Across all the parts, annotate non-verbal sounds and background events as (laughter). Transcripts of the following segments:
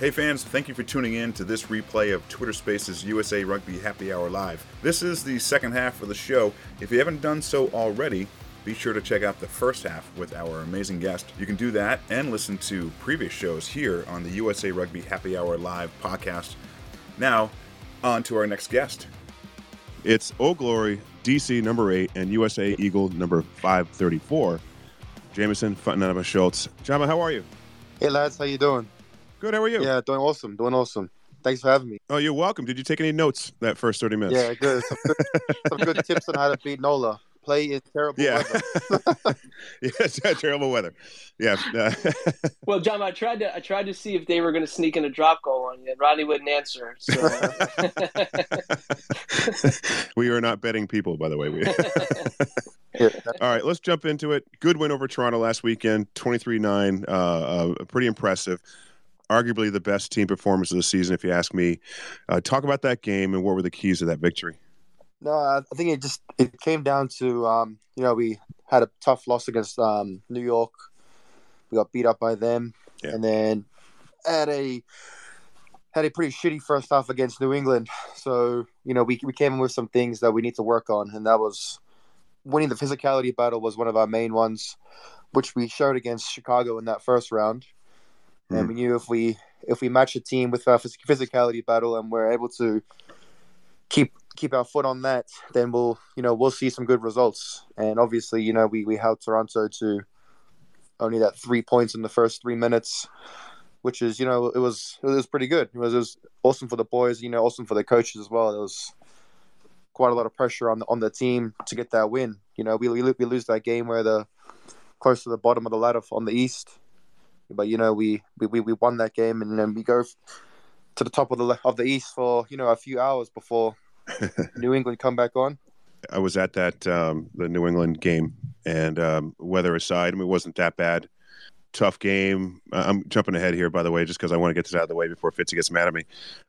Hey fans, thank you for tuning in to this replay of Twitter Spaces USA Rugby Happy Hour Live. This is the second half of the show. If you haven't done so already, be sure to check out the first half with our amazing guest. You can do that and listen to previous shows here on the USA Rugby Happy Hour Live podcast. Now, on to our next guest. It's Old Glory, DC number 8, and USA Eagle number 534, Jameson Fontanema Schultz. Jama, how are you? Hey lads, how you doing? Good, how are you? Yeah, doing awesome, doing awesome. Thanks for having me. Oh, you're welcome. Did you take any notes that first 30 minutes? Yeah, good. Some good, (laughs) some good tips on how to beat Nola. Play in terrible Yeah. weather. (laughs) yeah, terrible weather. Yeah. uh, (laughs) Well, John, I tried to I tried to see if they were going to sneak in a drop goal on you, and Rodney wouldn't answer. So we are not betting people, by the way. We... All right, let's jump into it. Good win over Toronto last weekend, 23 9. Uh, uh, pretty impressive. Arguably the best team performance of the season, if you ask me. Uh, talk about that game and what were the keys to that victory? No, I think it just it came down to um, you know we had a tough loss against um, New York. We got beat up by them, Yeah. and then had a had a pretty shitty first half against New England. So you know we we came in with some things that we need to work on, and that was winning the physicality battle was one of our main ones, which we showed against Chicago in that first round. And we knew if we if we match a team with our phys- physicality battle and we're able to keep keep our foot on that, then we'll you know we'll see some good results. And obviously, you know we we held Toronto to only that three points in the first three minutes, which is you know it was it was pretty good. It was, it was awesome for the boys, you know, awesome for the coaches as well. It was quite a lot of pressure on the, on the team to get that win. You know, we we, we lose that game where the close to the bottom of the ladder on the East, but you know we we, we, we won that game and then we go to the top of the of the East for you know a few hours before (laughs) New England come back on. I was at that um, the New England game, and um, weather aside, I mean, it wasn't that bad. Tough game. Uh, I'm jumping ahead here, by the way, just because I want to get this out of the way before Fitzy gets mad at me.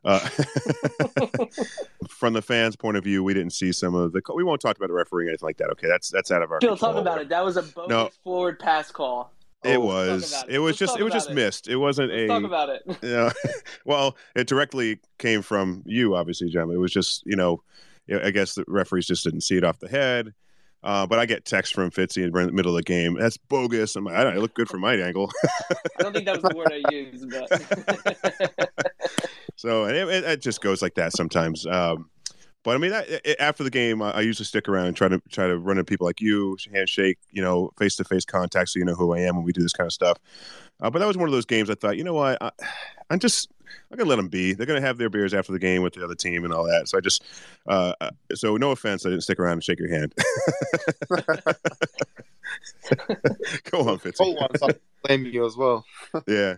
Uh, (laughs) from the fans' point of view, we didn't see some of the. We won't talk about the refereeing or anything like that. Okay, that's that's out of our. Bill, talk about it. That was a bogus No. forward pass call. It Oh, was. it. It was Let's just. It was just it. missed. It wasn't Let's a. talk about it. Yeah. (laughs) well, it directly came from you, obviously, Jim. It was just, you know, I guess the referees just didn't see it off the head. Uh, but I get text from Fitzy in the middle of the game. That's bogus. I'm like, I don't. It looked good from my angle. (laughs) I don't think that was the word I used, but (laughs) so and it, it, it just goes like that sometimes. Um, but I mean, that, it, after the game, I, I usually stick around and try to try to run into people like you, handshake, you know, face to face contact, so you know who I am when we do this kind of stuff. Uh, but that was one of those games. I thought, you know what, I, I'm just I'm gonna let them be. They're gonna have their beers after the game with the other team and all that. So I just, uh, uh, so no offense, I didn't stick around and shake your hand. (laughs) (laughs) Go on, Fitzy. Full one, so I blame you as well. (laughs) Yeah.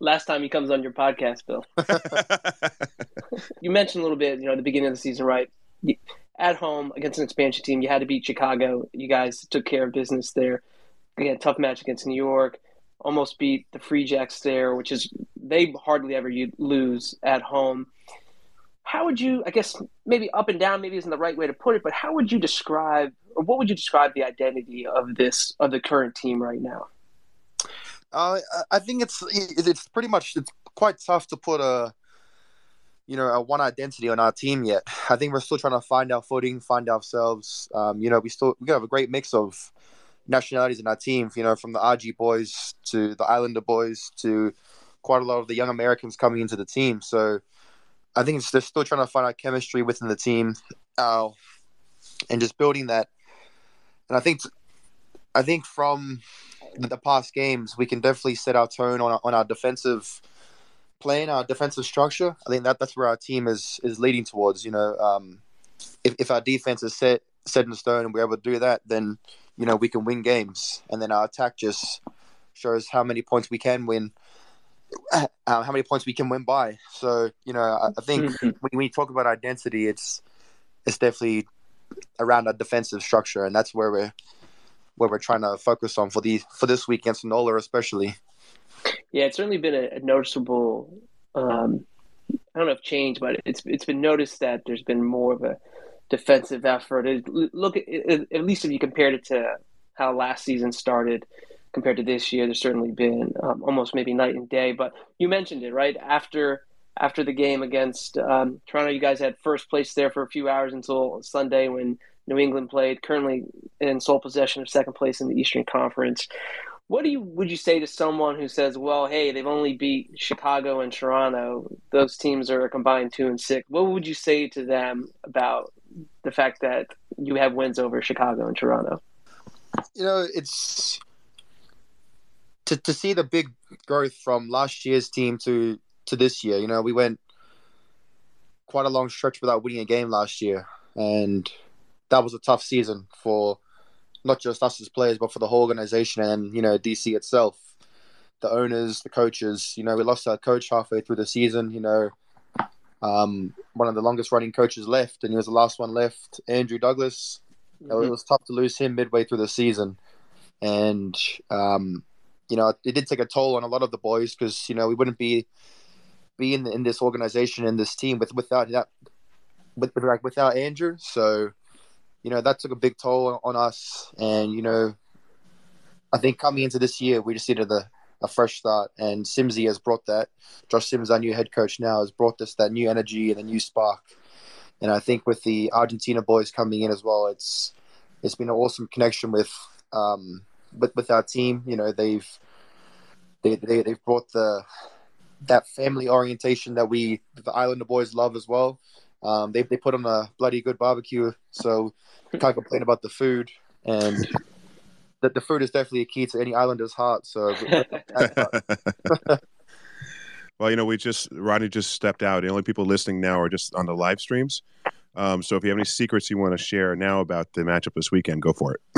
Last time he comes on your podcast, Bill. (laughs) You mentioned a little bit, you know, at the beginning of the season, right? At home against an expansion team, you had to beat Chicago. You guys took care of business there. Again, tough match against New York. Almost beat the Free Jacks there, which is they hardly ever you lose at home. How would you, I guess, maybe up and down, maybe isn't the right way to put it, but how would you describe, or what would you describe the identity of this of the current team right now? Uh, I- think it's it's pretty much it's quite tough to put a you know a one identity on our team yet. I think we're still trying to find our footing, find ourselves. Um, you know, we still we have a great mix of nationalities in our team. You know, from the RG boys to the Islander boys to quite a lot of the young Americans coming into the team. So I think it's, they're still trying to find our chemistry within the team, uh, and just building that. And I think I think from the, the past games, we can definitely set our tone on our, on our defensive playing, our defensive structure. I think that that's where our team is is leading towards. You know, um, if if our defense is set set in stone and we're able to do that, then you know we can win games, and then our attack just shows how many points we can win. (clears throat) Uh, how many points we can win by? So you know, I, I think when, when you talk about identity, it's it's definitely around our defensive structure, and that's where we're where we're trying to focus on for the for this week against Nola, especially. Yeah, it's certainly been a, a noticeable. Um, I don't know if change, but it's it's been noticed that there's been more of a defensive effort. It, look, at, at least if you compared it to how last season started, compared to this year. There's certainly been um, almost maybe night and day. But you mentioned it right after after the game against um, Toronto. You guys had first place there for a few hours until Sunday when New England played. Currently in sole possession of second place in the Eastern Conference. What do you would you say to someone who says, "Well, hey, they've only beat Chicago and Toronto. Those teams are a combined two and six. What would you say to them about the fact that you have wins over Chicago and Toronto?" You know, it's to to see the big growth from last year's team to to this year. You know, we went quite a long stretch without winning a game last year, and that was a tough season for not just us as players, but for the whole organization and you know DC itself, the owners, the coaches. You know, we lost our coach halfway through the season. You know, um, one of the longest running coaches left, and he was the last one left, Andrew Douglas. Mm-hmm. You know, it was tough to lose him midway through the season, and um, you know, it did take a toll on a lot of the boys because you know we wouldn't be be in, in this organization in this team with without that with, with like without Andrew. So you know that took a big toll on us, and you know, I think coming into this year we just needed a, a fresh start, and Simsy has brought that. Josh Syms, our new head coach now, has brought us that new energy and a new spark. And I think with the Argentina boys coming in as well, it's it's been an awesome connection with um, with with our team. You know, they've they, they they've brought the that family orientation that we the Islander boys love as well. Um, they they put on a bloody good barbecue, so can't complain about the food, and that the food is definitely a key to any Islander's heart. So. (laughs) (laughs) well, you know, we just Rodney just stepped out. The only people listening now are just on the live streams. Um, so if you have any secrets you want to share now about the matchup this weekend, go for it. (laughs)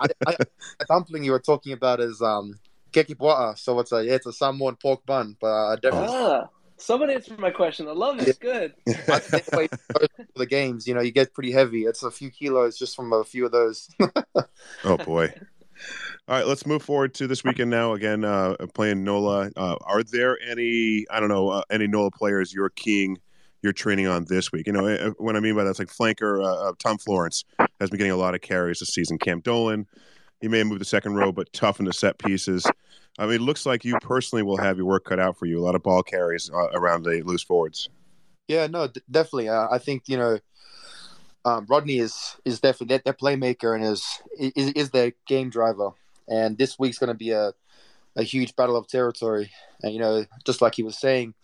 I, I, the dumpling you were talking about is um, keke pua'a, so it's a it's a Samoan pork bun, but uh, definitely. Ah. Someone answered my question. I love it. Good. (laughs) (laughs) the games, you know, you get pretty heavy. It's a few kilos just from a few of those. (laughs) oh boy. All right, let's move forward to this weekend now. Again, uh, playing NOLA. Uh, are there any, I don't know, uh, any NOLA players you're keying, you're training on this week? You know, uh, what I mean by that's like flanker uh, uh, Tom Florence has been getting a lot of carries this season. Cam Dolan, he may have moved to second row, but tough in the set pieces. I mean, it looks like you personally will have your work cut out for you. A lot of ball carries uh, around the loose forwards. Yeah, no, d- definitely. Uh, I think you know, um, Rodney is is definitely their, playmaker and is, is is their game driver. And this week's going to be a a huge battle of territory. And you know, just like he was saying,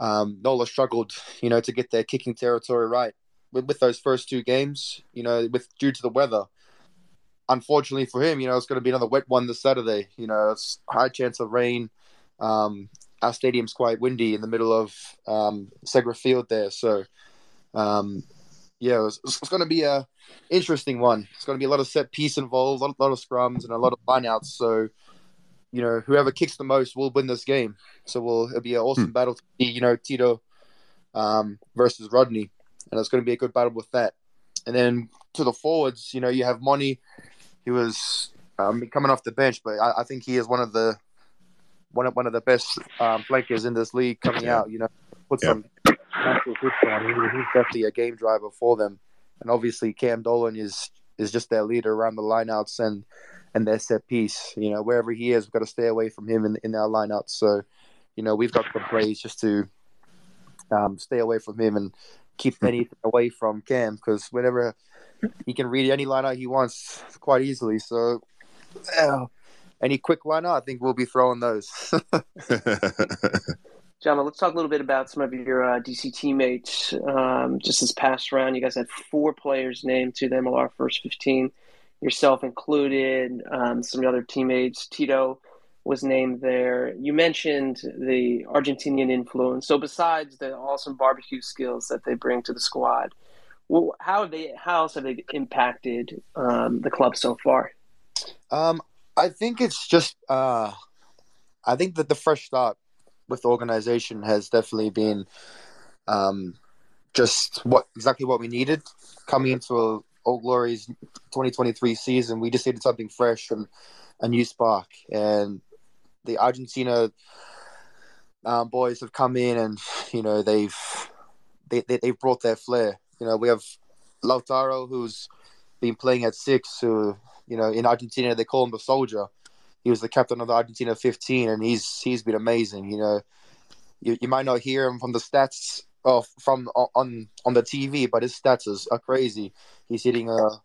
um, Nola struggled, you know, to get their kicking territory right with, with those first two games. You know, with due to the weather unfortunately for him, you know, it's going to be another wet one this Saturday. You know, it's high chance of rain. Um, our stadium's quite windy in the middle of um, Segra Field there, so um, yeah, it's, it's going to be a interesting one. It's going to be a lot of set piece involved, a lot, lot of scrums, and a lot of lineouts. So, you know, whoever kicks the most will win this game. So, we'll, it'll be an awesome hmm. battle to see, you know, Tito um, versus Rodney, and it's going to be a good battle with that. And then to the forwards, you know, you have Monty he was um, coming off the bench, but I, I, think he is one of the one of one of the best um, flankers in this league coming yeah. out. You know, put yeah. some natural hits on. He, he's definitely a game driver for them, and obviously Cam Dolan is is just their leader around the lineouts and and their set piece. You know, wherever he is, we've got to stay away from him in in our lineouts. So, you know, we've got some plays just to um, stay away from him and keep anything away from Cam because whenever he can read any lineout he wants quite easily. So, uh, any quick lineout, I think we'll be throwing those. (laughs) (laughs) John, let's talk a little bit about some of your uh, DC teammates. Um, just this past round, you guys had four players named to the MLR first 15, yourself included, um, some other teammates. Tito was named there. You mentioned the Argentinian influence. So, besides the awesome barbecue skills that they bring to the squad, well, how they? How else have they impacted um, the club so far? Um, I think it's just. Uh, I think that the fresh start with the organization has definitely been um, just what exactly what we needed coming into a Old Glory's 2023 season. We just needed something fresh and a new spark. And the Argentina um, boys have come in and you know they've they, they have brought their flair. You know, we have Lautaro, who's been playing at six, who You know, in Argentina they call him the soldier. He was the captain of the Argentina 15, and he's he's been amazing. You know, you, you might not hear him from the stats of from on on the TV, but his stats is, are crazy. He's hitting a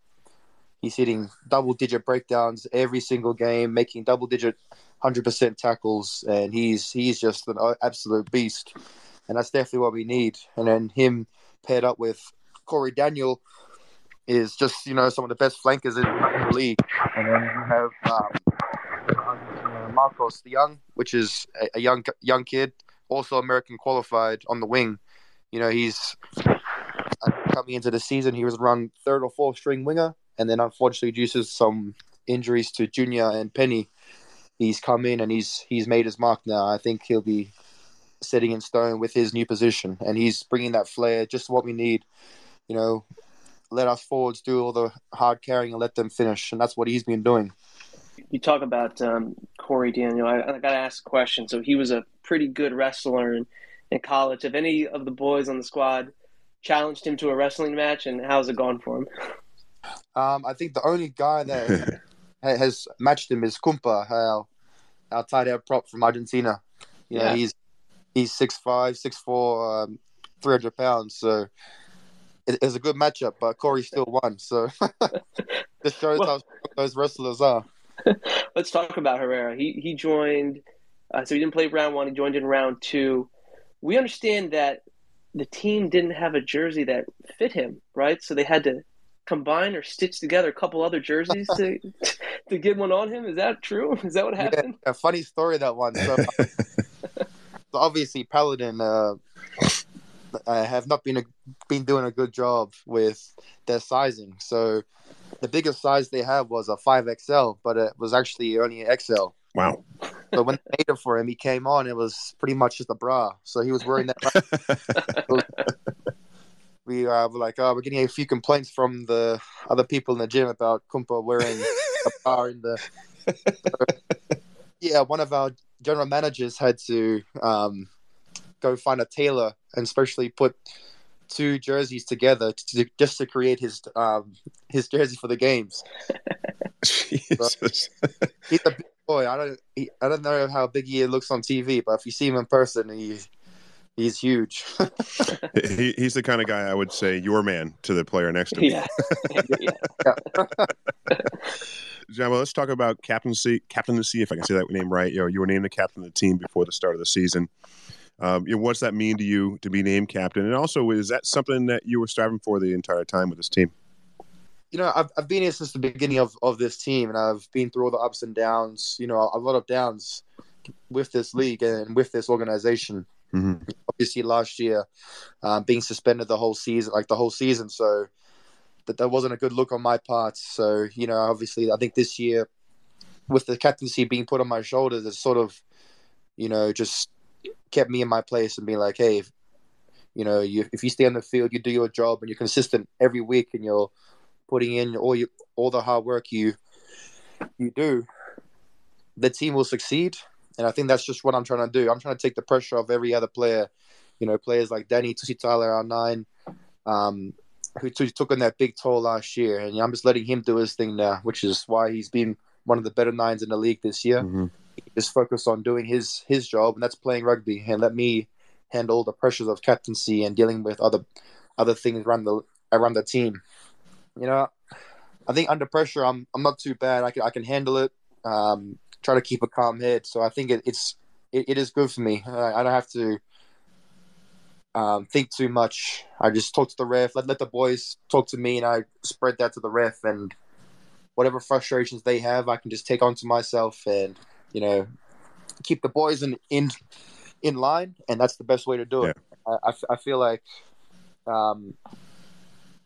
he's hitting double digit breakdowns every single game, making double digit hundred percent tackles, and he's he's just an absolute beast. And that's definitely what we need. And then him paired up with Corey Daniel is just you know some of the best flankers in the league. And then you have um, Marcos the Young, which is a, young young kid, also American qualified on the wing. You know he's uh, coming into the season. He was run third or fourth string winger, and then unfortunately due to some injuries to Junior and Penny, he's come in and he's he's made his mark now. I think he'll be setting in stone with his new position, and he's bringing that flair, just what we need. You know, let us forwards do all the hard carrying and let them finish, and that's what he's been doing. You talk about um, Corey Daniel. I, I got to ask a question. So he was a pretty good wrestler in, in college. Have any of the boys on the squad challenged him to a wrestling match, and how's it gone for him? Um, I think the only guy that (laughs) has matched him is Kumpa, our, our tight end prop from Argentina. You know, yeah. he's he's six five, six four, um, three hundred pounds. So it, it's a good matchup, but Corey still won. So (laughs) this shows well, how those wrestlers are. (laughs) Let's talk about Herrera. He he joined, uh, so he didn't play round one. He joined in round two. We understand that the team didn't have a jersey that fit him, right? So they had to combine or stitch together a couple other jerseys to (laughs) to get one on him. Is that true? Is that what happened? Yeah, a funny story that one. So, so obviously, Paladin uh, have not been a, been doing a good job with their sizing. So the biggest size they have was a five XL, but it was actually only an XL. Wow. But when they made it for him, he came on. It was pretty much just a bra. So he was wearing that. (laughs) we uh, were like, oh, we're getting a few complaints from the other people in the gym about Kumpa wearing a bra in the. So, (laughs) yeah, one of our general managers had to um, go find a tailor and especially put two jerseys together to, just to create his um, his jersey for the games. (laughs) Jesus. So, he's a big boy. I don't he, I don't know how big he looks on TV, but if you see him in person, he he's huge. (laughs) he, he's the kind of guy I would say your man to the player next to him. Yeah. (laughs) yeah. Jamo, let's talk about captaincy. Captaincy, if I can say that name right. You know, you were named the captain of the team before the start of the season. Um, you know, what's that mean to you to be named captain? And also, is that something that you were striving for the entire time with this team? You know, I've, I've been here since the beginning of, of this team, and I've been through all the ups and downs. You know, a lot of downs with this league and with this organization. Mm-hmm. Obviously, last year, um, being suspended the whole season, like the whole season, so that that wasn't a good look on my part. So, you know, obviously, I think this year, with the captaincy being put on my shoulders, it's sort of, you know, just kept me in my place and being like, hey, if, you know, you, if you stay on the field, you do your job, and you're consistent every week, and you're putting in all you all the hard work you you do, the team will succeed. And I think that's just what I'm trying to do. I'm trying to take the pressure off every other player. You know, players like Danny Tusitala, our nine, um, who t- took on that big toll last year, and I'm just letting him do his thing now, which is why he's been one of the better nines in the league this year. Mm-hmm just focus on doing his his job, and that's playing rugby, and let me handle the pressures of captaincy and dealing with other other things around the around the team. You know, I think under pressure, I'm I'm not too bad. I can I can handle it. Um, try to keep a calm head. So I think it, it's it, it is good for me. I, I don't have to um, think too much. I just talk to the ref, let let the boys talk to me, and I spread that to the ref and whatever frustrations they have, I can just take onto myself and you know, keep the boys in in in line, and that's the best way to do it. Yeah. I, I feel like um,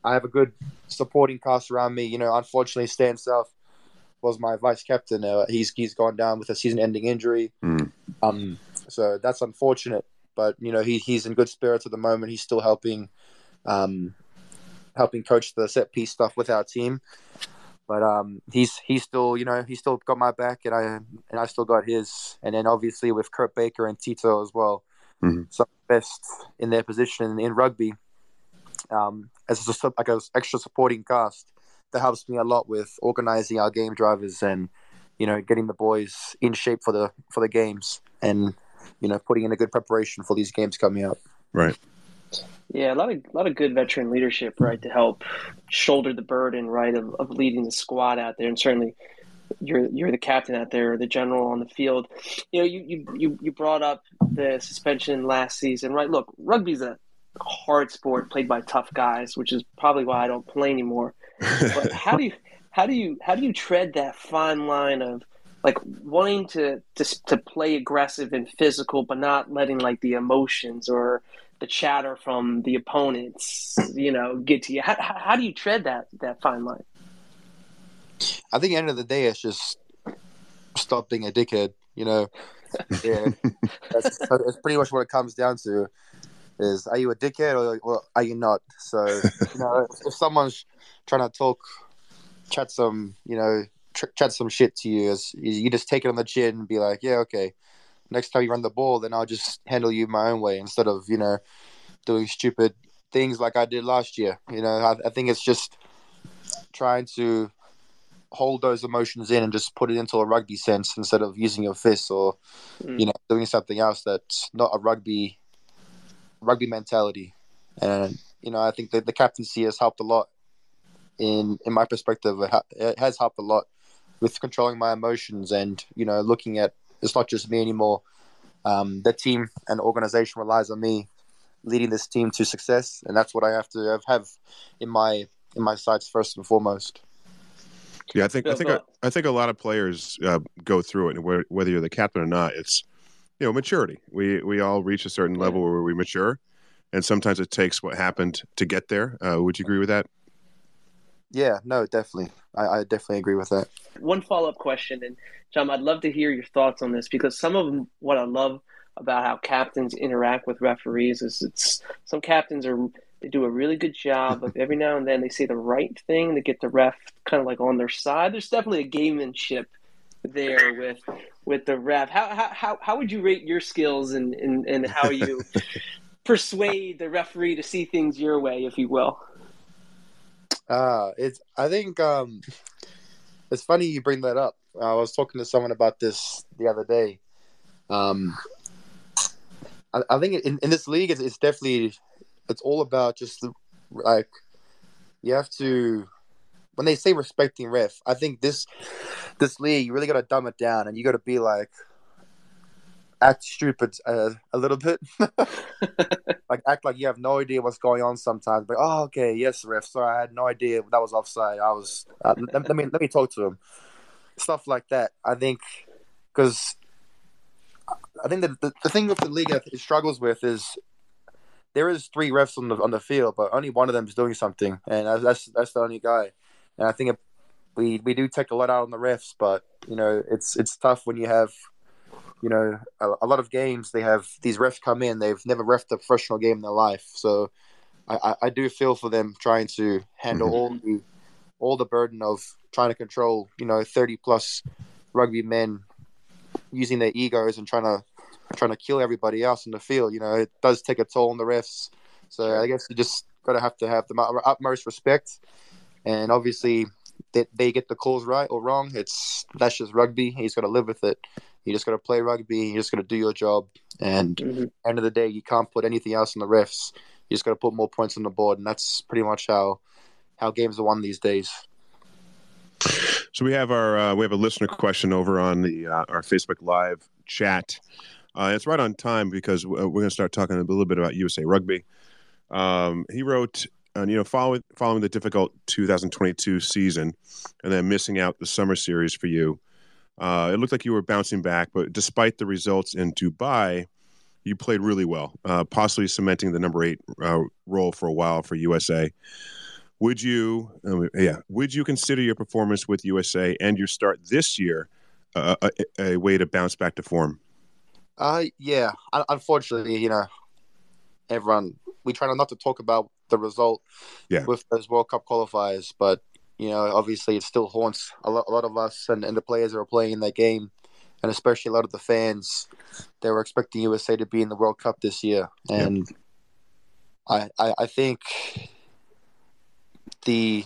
I have a good supporting cast around me. You know, unfortunately, Stan South was my vice captain. Uh, he's he's gone down with a season-ending injury. Mm. Um, so that's unfortunate. But you know, he he's in good spirits at the moment. He's still helping, um, helping coach the set piece stuff with our team. But um, he's he's still you know he's still got my back and I and I still got his. And then obviously with Kurt Baker and Tito as well, mm-hmm. some best in their position in rugby. Um, as a, like an extra supporting cast, that helps me a lot with organizing our game drivers and you know getting the boys in shape for the for the games and you know putting in a good preparation for these games coming up. Right. Yeah, a lot of a lot of good veteran leadership, right, to help shoulder the burden, right, of, of leading the squad out there, and certainly you're you're the captain out there, the general on the field. You know, you you you, you brought up the suspension last season, right? Look, rugby's a hard sport played by tough guys, which is probably why I don't play anymore. But (laughs) how do you how do you how do you tread that fine line of like wanting to to to play aggressive and physical, but not letting like the emotions or the chatter from the opponents, (clears throat) you know, get to you. How, how do you tread that that fine line? I think at the end of the day, it's just stop being a dickhead. You know, yeah, (laughs) that's, that's pretty much what it comes down to. Is are you a dickhead or, or are you not? So you know, if, if someone's trying to talk, chat some, you know, tr- chat some shit to you, as you just take it on the chin and be like, yeah, okay. Next time you run the ball, then I'll just handle you my own way instead of you know doing stupid things like I did last year. You know, I, I think it's just trying to hold those emotions in and just put it into a rugby sense instead of using your fists or Mm. you know doing something else that's not a rugby rugby mentality. And you know, I think that the captaincy has helped a lot. In in my perspective, it, ha- it has helped a lot with controlling my emotions and you know looking at it's not just me anymore. Um, the team and organization relies on me leading this team to success, and that's what I have to have, have in my in my sights first and foremost. Yeah, I think I think Bill. I think a lot of players uh, go through it, and whe- whether you're the captain or not, it's you know maturity. We we all reach a certain level where we mature, and sometimes it takes what happened to get there. Uh, would you agree with that? Yeah, no, definitely. I, I definitely agree with that. One follow up question, and John, I'd love to hear your thoughts on this because some of them, what I love about how captains interact with referees is it's some captains are they do a really good job of every now and then they say the right thing to get the ref kind of like on their side. There's definitely a gamemanship there with with the ref. How how how, how would you rate your skills and and, and how (laughs) you persuade the referee to see things your way, if you will? Uh, it's. I think um, it's funny you bring that up. I was talking to someone about this the other day. Um, I, I think in, in this league, it's, it's definitely it's all about just the, like you have to when they say respecting ref. I think this this league you really got to dumb it down, and you got to be like act stupid uh, a little bit. (laughs) like act like you have no idea what's going on sometimes. But oh, okay, yes, ref. Sorry, I had no idea that was offside. I was. Uh, let, let me let me talk to him. Stuff like that. I think because I think that the, the thing with the league it struggles with is there is three refs on the on the field, but only one of them is doing something, and that's that's, that's the only guy. And I think it, we we do take a lot out on the refs, but you know it's it's tough when you have you know, a, a, lot of games they have these refs come in. They've never refed a professional game in their life, so I, I, I do feel for them trying to handle Mhm. all the all the burden of trying to control, you know, thirty plus rugby men using their egos and trying to trying to kill everybody else in the field. You know, it does take a toll on the refs. So I guess you just gotta have to have the utmost respect, and obviously that they get the calls right or wrong. It's that's just rugby. He's got to live with it. You just got to play rugby. You just got to do your job. And Mhm. end of the day, you can't put anything else on the refs. You just got to put more points on the board, and that's pretty much how how games are won these days. So we have our uh, we have a listener question over on the uh, our Facebook Live chat. Uh, it's right on time because uh, we're going to start talking a little bit about USA Rugby. Um, he wrote, uh, you know, following following the difficult 2022 season, and then missing out the summer series for you. Uh, it looked like you were bouncing back, but despite the results in Dubai, you played really well, uh, possibly cementing the number eight uh, role for a while for USA. Would you, uh, yeah, would you consider your performance with USA and your start this year uh, a, a way to bounce back to form? Uh, yeah. Un- Unfortunately, you know, everyone we try not to talk about the result Yeah. with those World Cup qualifiers, but you know, obviously, it still haunts a lot, a lot of us and, and the players that are playing in that game, and especially a lot of the fans. They were expecting USA to be in the World Cup this year, and I, I, I think the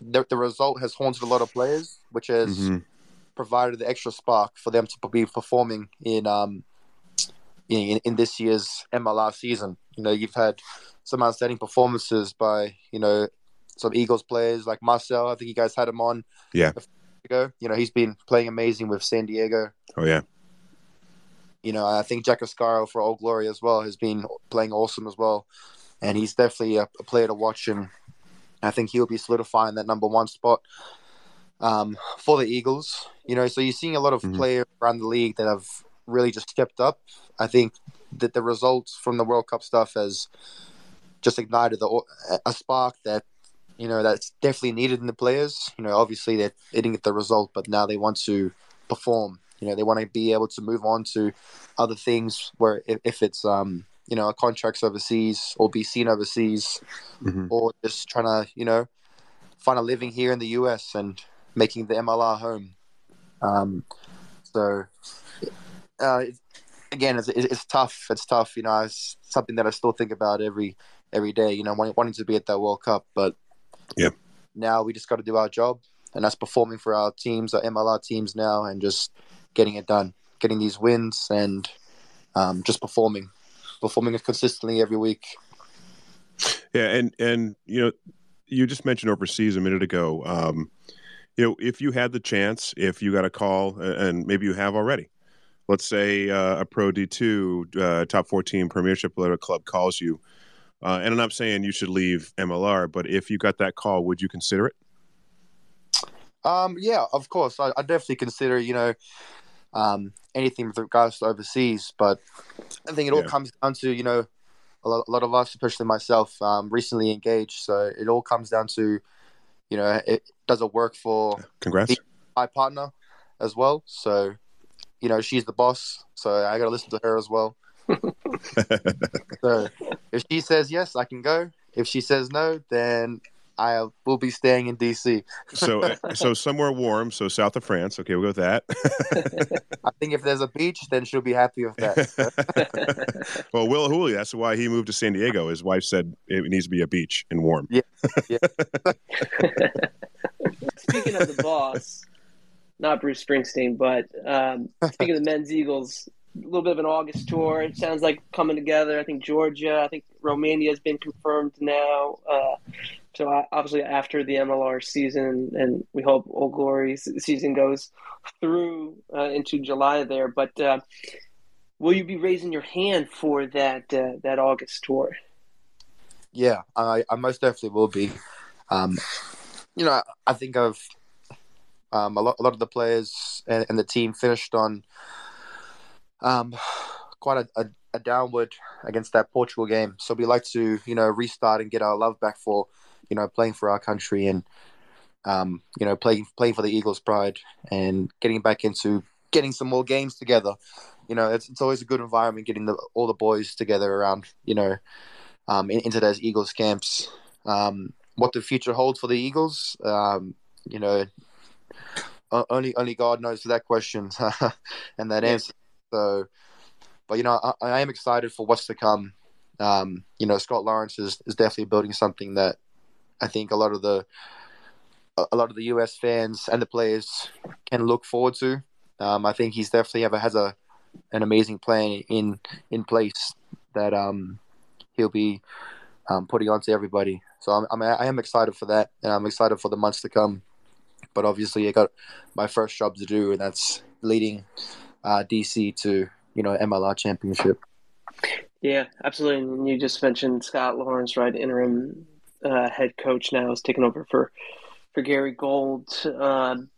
the, the result has haunted a lot of players, which has Mhm. provided the extra spark for them to be performing in um in, in this year's MLR season. You know, you've had some outstanding performances by you know some Eagles players like Marcel. I think you guys had him on. Yeah. a few Ago. You know, he's been playing amazing with San Diego. Oh yeah. You know, I think Jack Iscaro for Old Glory as well has been playing awesome as well, and he's definitely a, a player to watch, and I think he'll be solidifying that number one spot um, for the Eagles. You know, so you're seeing a lot of Mhm. players around the league that have really just stepped up. I think that the results from the World Cup stuff has just ignited the, a spark that you know that's definitely needed in the players. You know, obviously they didn't get the result, but now they want to perform. You know, they want to be able to move on to other things where if, if it's um you know contracts overseas or be seen overseas Mhm. or just trying to you know find a living here in the US and making the MLR home. Um, so uh, again, it's, it's tough. It's tough. You know, it's something that I still think about every every day. You know, wanting, wanting to be at that World Cup, but Yep. now we just got to do our job, and that's performing for our teams, our MLR teams now, and just getting it done, getting these wins, and um, just performing, performing consistently every week. Yeah, and and you know, you just mentioned overseas a minute ago. Um, you know, if you had the chance, if you got a call, and maybe you have already, let's say uh, a Pro D two uh, top fourteen Premiership level club calls you, uh, and I'm not saying you should leave MLR, but if you got that call, would you consider it? Um, yeah, of course. I, I definitely consider, you know, um, anything with regards to overseas, but I think it all Yeah. comes down to, you know, a lot, a lot of us, especially myself, um, recently engaged. So it all comes down to, you know, it does it work for Congrats. my partner as well. So, you know, she's the boss, so I got to listen to her as well. (laughs) So if she says yes, I can go. If she says no, then I will be staying in DC. so uh, (laughs) so somewhere warm, so south of France. Okay, we'll go with that. (laughs) I think if there's a beach, then she'll be happy with that. well, Will Hooley, that's why he moved to San Diego. His wife said it needs to be a beach and warm. Yeah. Speaking of the boss, not Bruce Springsteen, but um, speaking of the men's Eagles, a little bit of an August tour. It sounds like coming together. I think Georgia, I think Romania has been confirmed now. Uh, so uh, obviously after the MLR season, and we hope Old Glory season goes through uh, into July there. But uh, will you be raising your hand for that uh, that August tour? yeah, I, I most definitely will be. Um, you know, I think I've um, a lot, a lot of the players and, and the team finished on um, quite a, a, a downward against that Portugal game. So we like to, you know, restart and get our love back for, you know, playing for our country and, um, you know, playing playing for the Eagles' pride and getting back into getting some more games together. You know, it's, it's always a good environment getting the, all the boys together around, you know, um, in, into those Eagles camps. Um, what the future holds for the Eagles, um, you know, only only God knows that question (laughs) and that answer. So, but you know, I, I am excited for what's to come. Um, you know, Scott Lawrence is, is definitely building something that I think a lot of the a lot of the US fans and the players can look forward to. Um, I think he's definitely ever has a an amazing plan in in place that um, he'll be um, putting on to everybody. So I'm, I'm I am excited for that, and I'm excited for the months to come. But obviously, I got my first job to do, and that's leading uh, DC to you know MLR championship. Yeah, absolutely. And you just mentioned Scott Lawrence, right? Interim uh, head coach now is taking over for for Gary Gold. Um,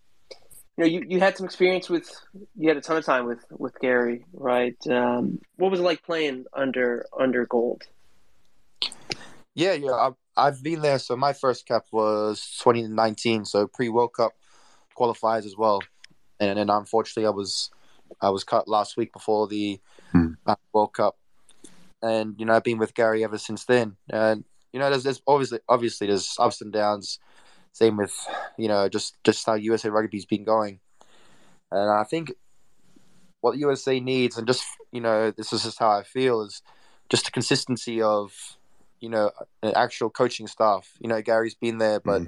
you know, you, you had some experience with you had a ton of time with with Gary, right? Um, what was it like playing under under Gold? Yeah, yeah, I've, I've been there. So my first cap was 2019, so pre World Cup qualifiers as well, and then unfortunately I was I was cut last week before the uh, World Cup, and you know I've been with Gary ever since then. And you know, there's, there's obviously obviously there's ups and downs. Same with you know just just how USA Rugby's been going, and I think what USA needs, and just you know this is just how I feel is just the consistency of you know an actual coaching staff. You know Gary's been there, but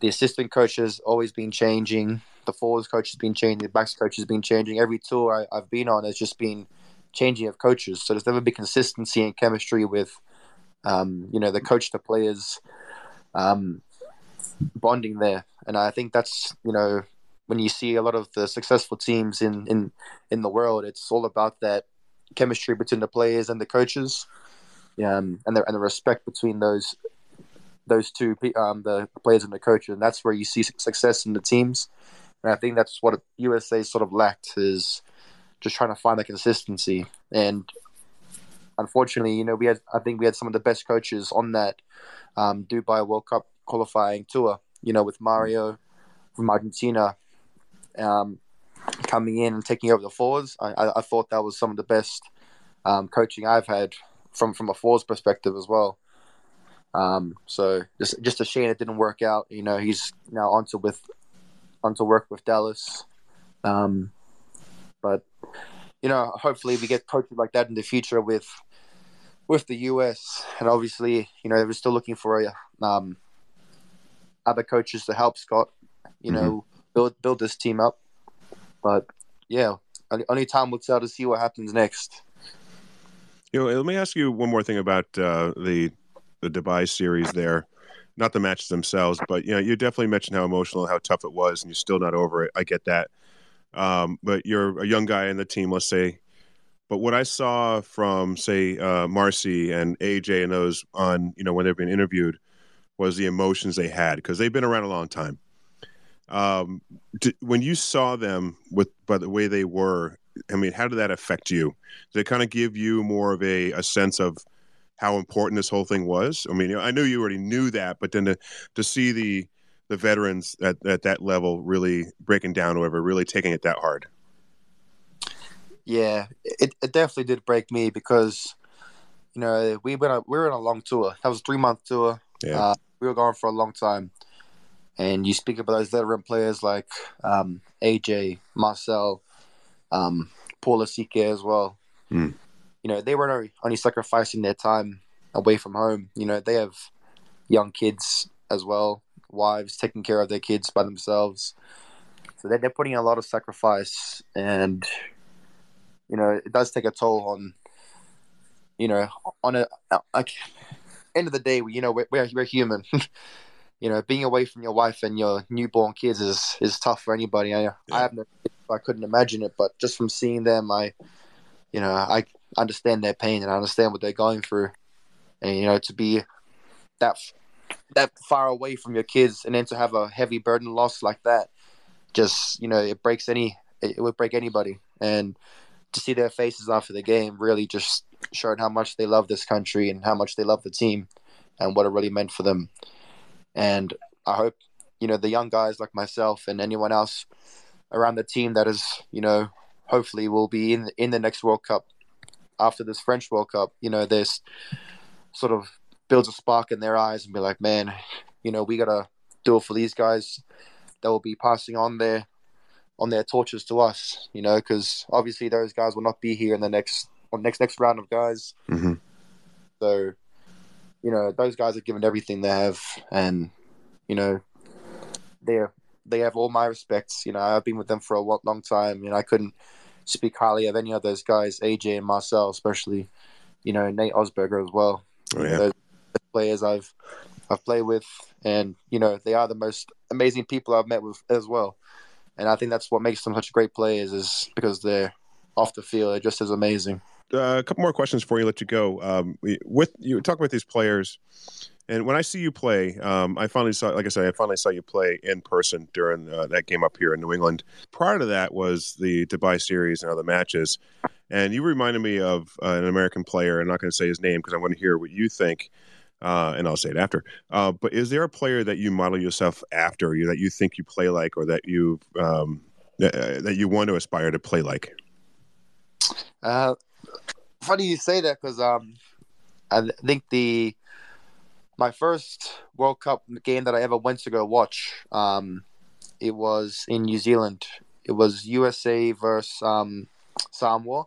the assistant coach has always been changing. The forwards coach has been changing. The backs coach has been changing. Every tour I, I've been on has just been changing of coaches. So there's never been consistency and chemistry with, um, you know, the coach to players um, bonding there. And I think that's you know when you see a lot of the successful teams in in in the world, it's all about that chemistry between the players and the coaches, um, and the and the respect between those those two um, the players and the coach, and that's where you see success in the teams. And I think that's what USA sort of lacked is just trying to find the consistency. And unfortunately, you know, we had I think we had some of the best coaches on that um, Dubai World Cup qualifying tour. You know, with Mario from Argentina um, coming in and taking over the fours. I, I, thought that was some of the best um, coaching I've had from from a fours perspective as well. Um, so just just a shame it didn't work out. You know, he's now onto with onto work with Dallas. Um, but you know, hopefully we get coaches like that in the future with with the US, and obviously, you know, they're still looking for um, other coaches to help Scott. You know, mm-hmm. build build this team up. But yeah, only time will tell to see what happens next. You know, let me ask you one more thing about uh, the the Dubai series there. Not the matches themselves, but you know, you definitely mentioned how emotional, how tough it was, and you're still not over it. I get that. Um, but you're a young guy in the team, let's say. But what I saw from, say, uh, Marcy and AJ and those on, you know, when they've been interviewed, was the emotions they had because they've been around a long time. Um, when you saw them with by the way they were, I mean, how did that affect you? Did it kind of give you more of a, a sense of how important this whole thing was? I mean, I knew you already knew that, but then to to see the the veterans at, at that level really breaking down, whatever, really taking it that hard. Yeah, it, it definitely did break me because you know we went on, we were on a long tour. That was a three month tour. Yeah. Uh, we were gone for a long time. And you speak about those veteran players like um, AJ, Marcel, um, Paul Lasike as well. Mm. You know, they were only, sacrificing their time away from home. You know, they have young kids as well, wives taking care of their kids by themselves. So they're, they're putting a lot of sacrifice, and you know, it does take a toll on, you know, on a like end of the day, you know, we're, we're human. (laughs) you know, being away from your wife and your newborn kids is is tough for anybody. I, yeah. I have no, I couldn't imagine it, but just from seeing them, I, you know, I understand their pain and I understand what they're going through, and you know, to be that that far away from your kids and then to have a heavy burden loss like that, just you know, it breaks any, it, it would break anybody, and to see their faces after the game really just showed how much they love this country and how much they love the team and what it really meant for them. And I hope, you know, the young guys like myself and anyone else around the team that is, you know, hopefully will be in in the next World Cup after this French World Cup. You know, this sort of builds a spark in their eyes and be like, man, you know, we gotta do it for these guys that will be passing on their on their torches to us. You know, because obviously those guys will not be here in the next or next next round of guys. Mm-hmm. So you know, those guys have given everything they have, and you know, they're they have all my respects. You know, I've been with them for a long time. You know, I couldn't speak highly of any of those guys, AJ and Marcel, especially. You know, Nate Augspurger as well. Oh, yeah. Those players I've I've played with, and you know, they are the most amazing people I've met with as well. And I think that's what makes them such great players, is because they're off the field, they're just as amazing uh, a couple more questions before you let you go. Um, with you talk about these players, and when I see you play, um, I finally saw, like I said, I finally saw you play in person during uh, that game up here in New England. Prior to that was the Dubai series and other matches, and you reminded me of uh, an American player. I'm not going to say his name because I want to hear what you think. Uh, and I'll say it after. Uh, but is there a player that you model yourself after, you that you think you play like, or that you um, that, uh, that you want to aspire to play like? Uh, funny you say that because um, I think the my first World Cup game that I ever went to go watch, um, it was in New Zealand. It was USA versus um, Samoa.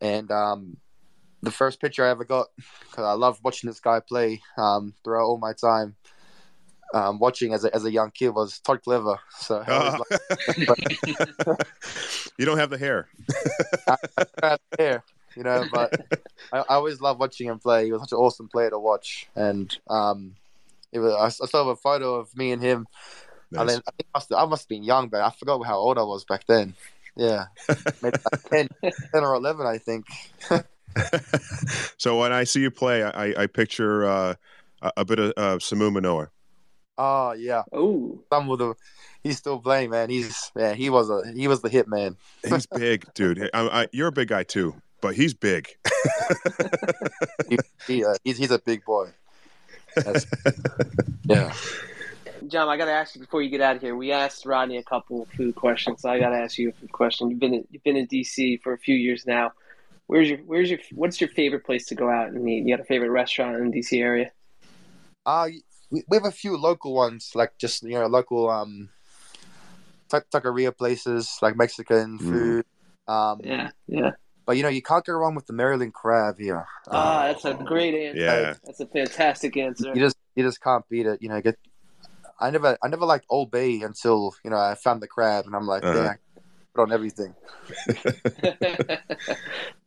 And um, the first picture I ever got, because I love watching this guy play um, throughout all my time. um, watching as a, as a young kid was Todd Clever. So I Uh, loved (laughs) you don't have the hair. (laughs) that hair, you know. But (laughs) I, I always loved watching him play. He was such an awesome player to watch, and um, it was. I, I saw a photo of me and him. And Nice. then I think I must, I must have been young, but I forgot how old I was back then. Yeah, (laughs) maybe like 10, 10 or eleven, I think. (laughs) so when I see you play, I, I picture uh, a, a bit of uh, Samu Manoa. Oh yeah, Oh, some of the. He's still playing, man. He's yeah. He was a he was the hit man. He's big, dude. I, I, you're a big guy too, but he's big. He, uh, he's he's a big boy. That's- (laughs) yeah. John, I got to ask you before you get out of here. We asked Rodney a couple food questions, so I got to ask you a food question. You've been in, you've been in DC for a few years now. Where's your where's your what's your favorite place to go out and eat? You got a favorite restaurant in the DC area? Uh, we, we have a few local ones, like just you know local um, tuck- taqueria places like Mexican Mm. food. Um, Yeah, yeah. But you know you can't go wrong with the Maryland crab here. Ah, that's a great answer. Yeah. That's a fantastic answer. You just you just can't beat it. You know, get. I never I never liked Old Bay until you know I found the crab and I'm like, Uh-huh. yeah, put on everything. (laughs) (laughs)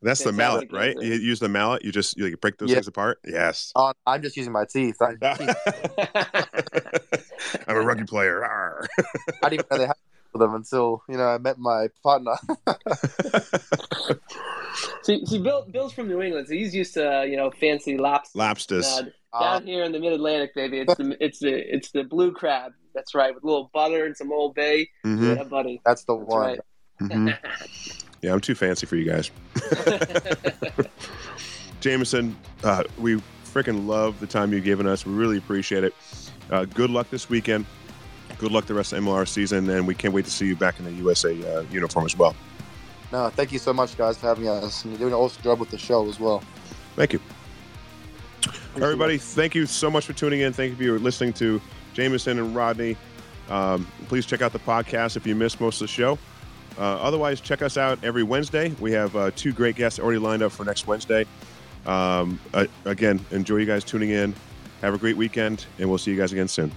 That's the Fantastic mallet, right? You use the mallet. You just you like, break those Yeah. things apart. Yes. Oh, I'm just using my teeth. I, (laughs) I'm a rugby player. Arr. I didn't even know they had them until you know I met my partner. See, see, Bill, Bill's from New England, so he's used to uh, you know fancy lobster. Lobsters. Uh, Uh, down here in the Mid Atlantic, baby, it's the it's the it's the blue crab. That's right, with a little butter and some Old Bay. Mhm, Yeah, buddy. that's the That's one. right. mhm. (laughs) Yeah, I'm too fancy for you guys. (laughs) Jamason, uh, we freaking love the time you've given us. We really appreciate it. Uh, good luck this weekend. Good luck the rest of the MLR season, and we can't wait to see you back in the USA uh, uniform as well. No, thank you so much, guys, for having us. And you're doing an awesome job with the show as well. Thank you. Everybody, thank you so much for tuning in. Thank you for listening to Jamason and Rodney. Um, please check out the podcast if you missed most of the show. Uh, otherwise, check us out every Wednesday. We have uh, two great guests already lined up for next Wednesday. Um, uh, again, enjoy you guys tuning in. Have a great weekend, and we'll see you guys again soon.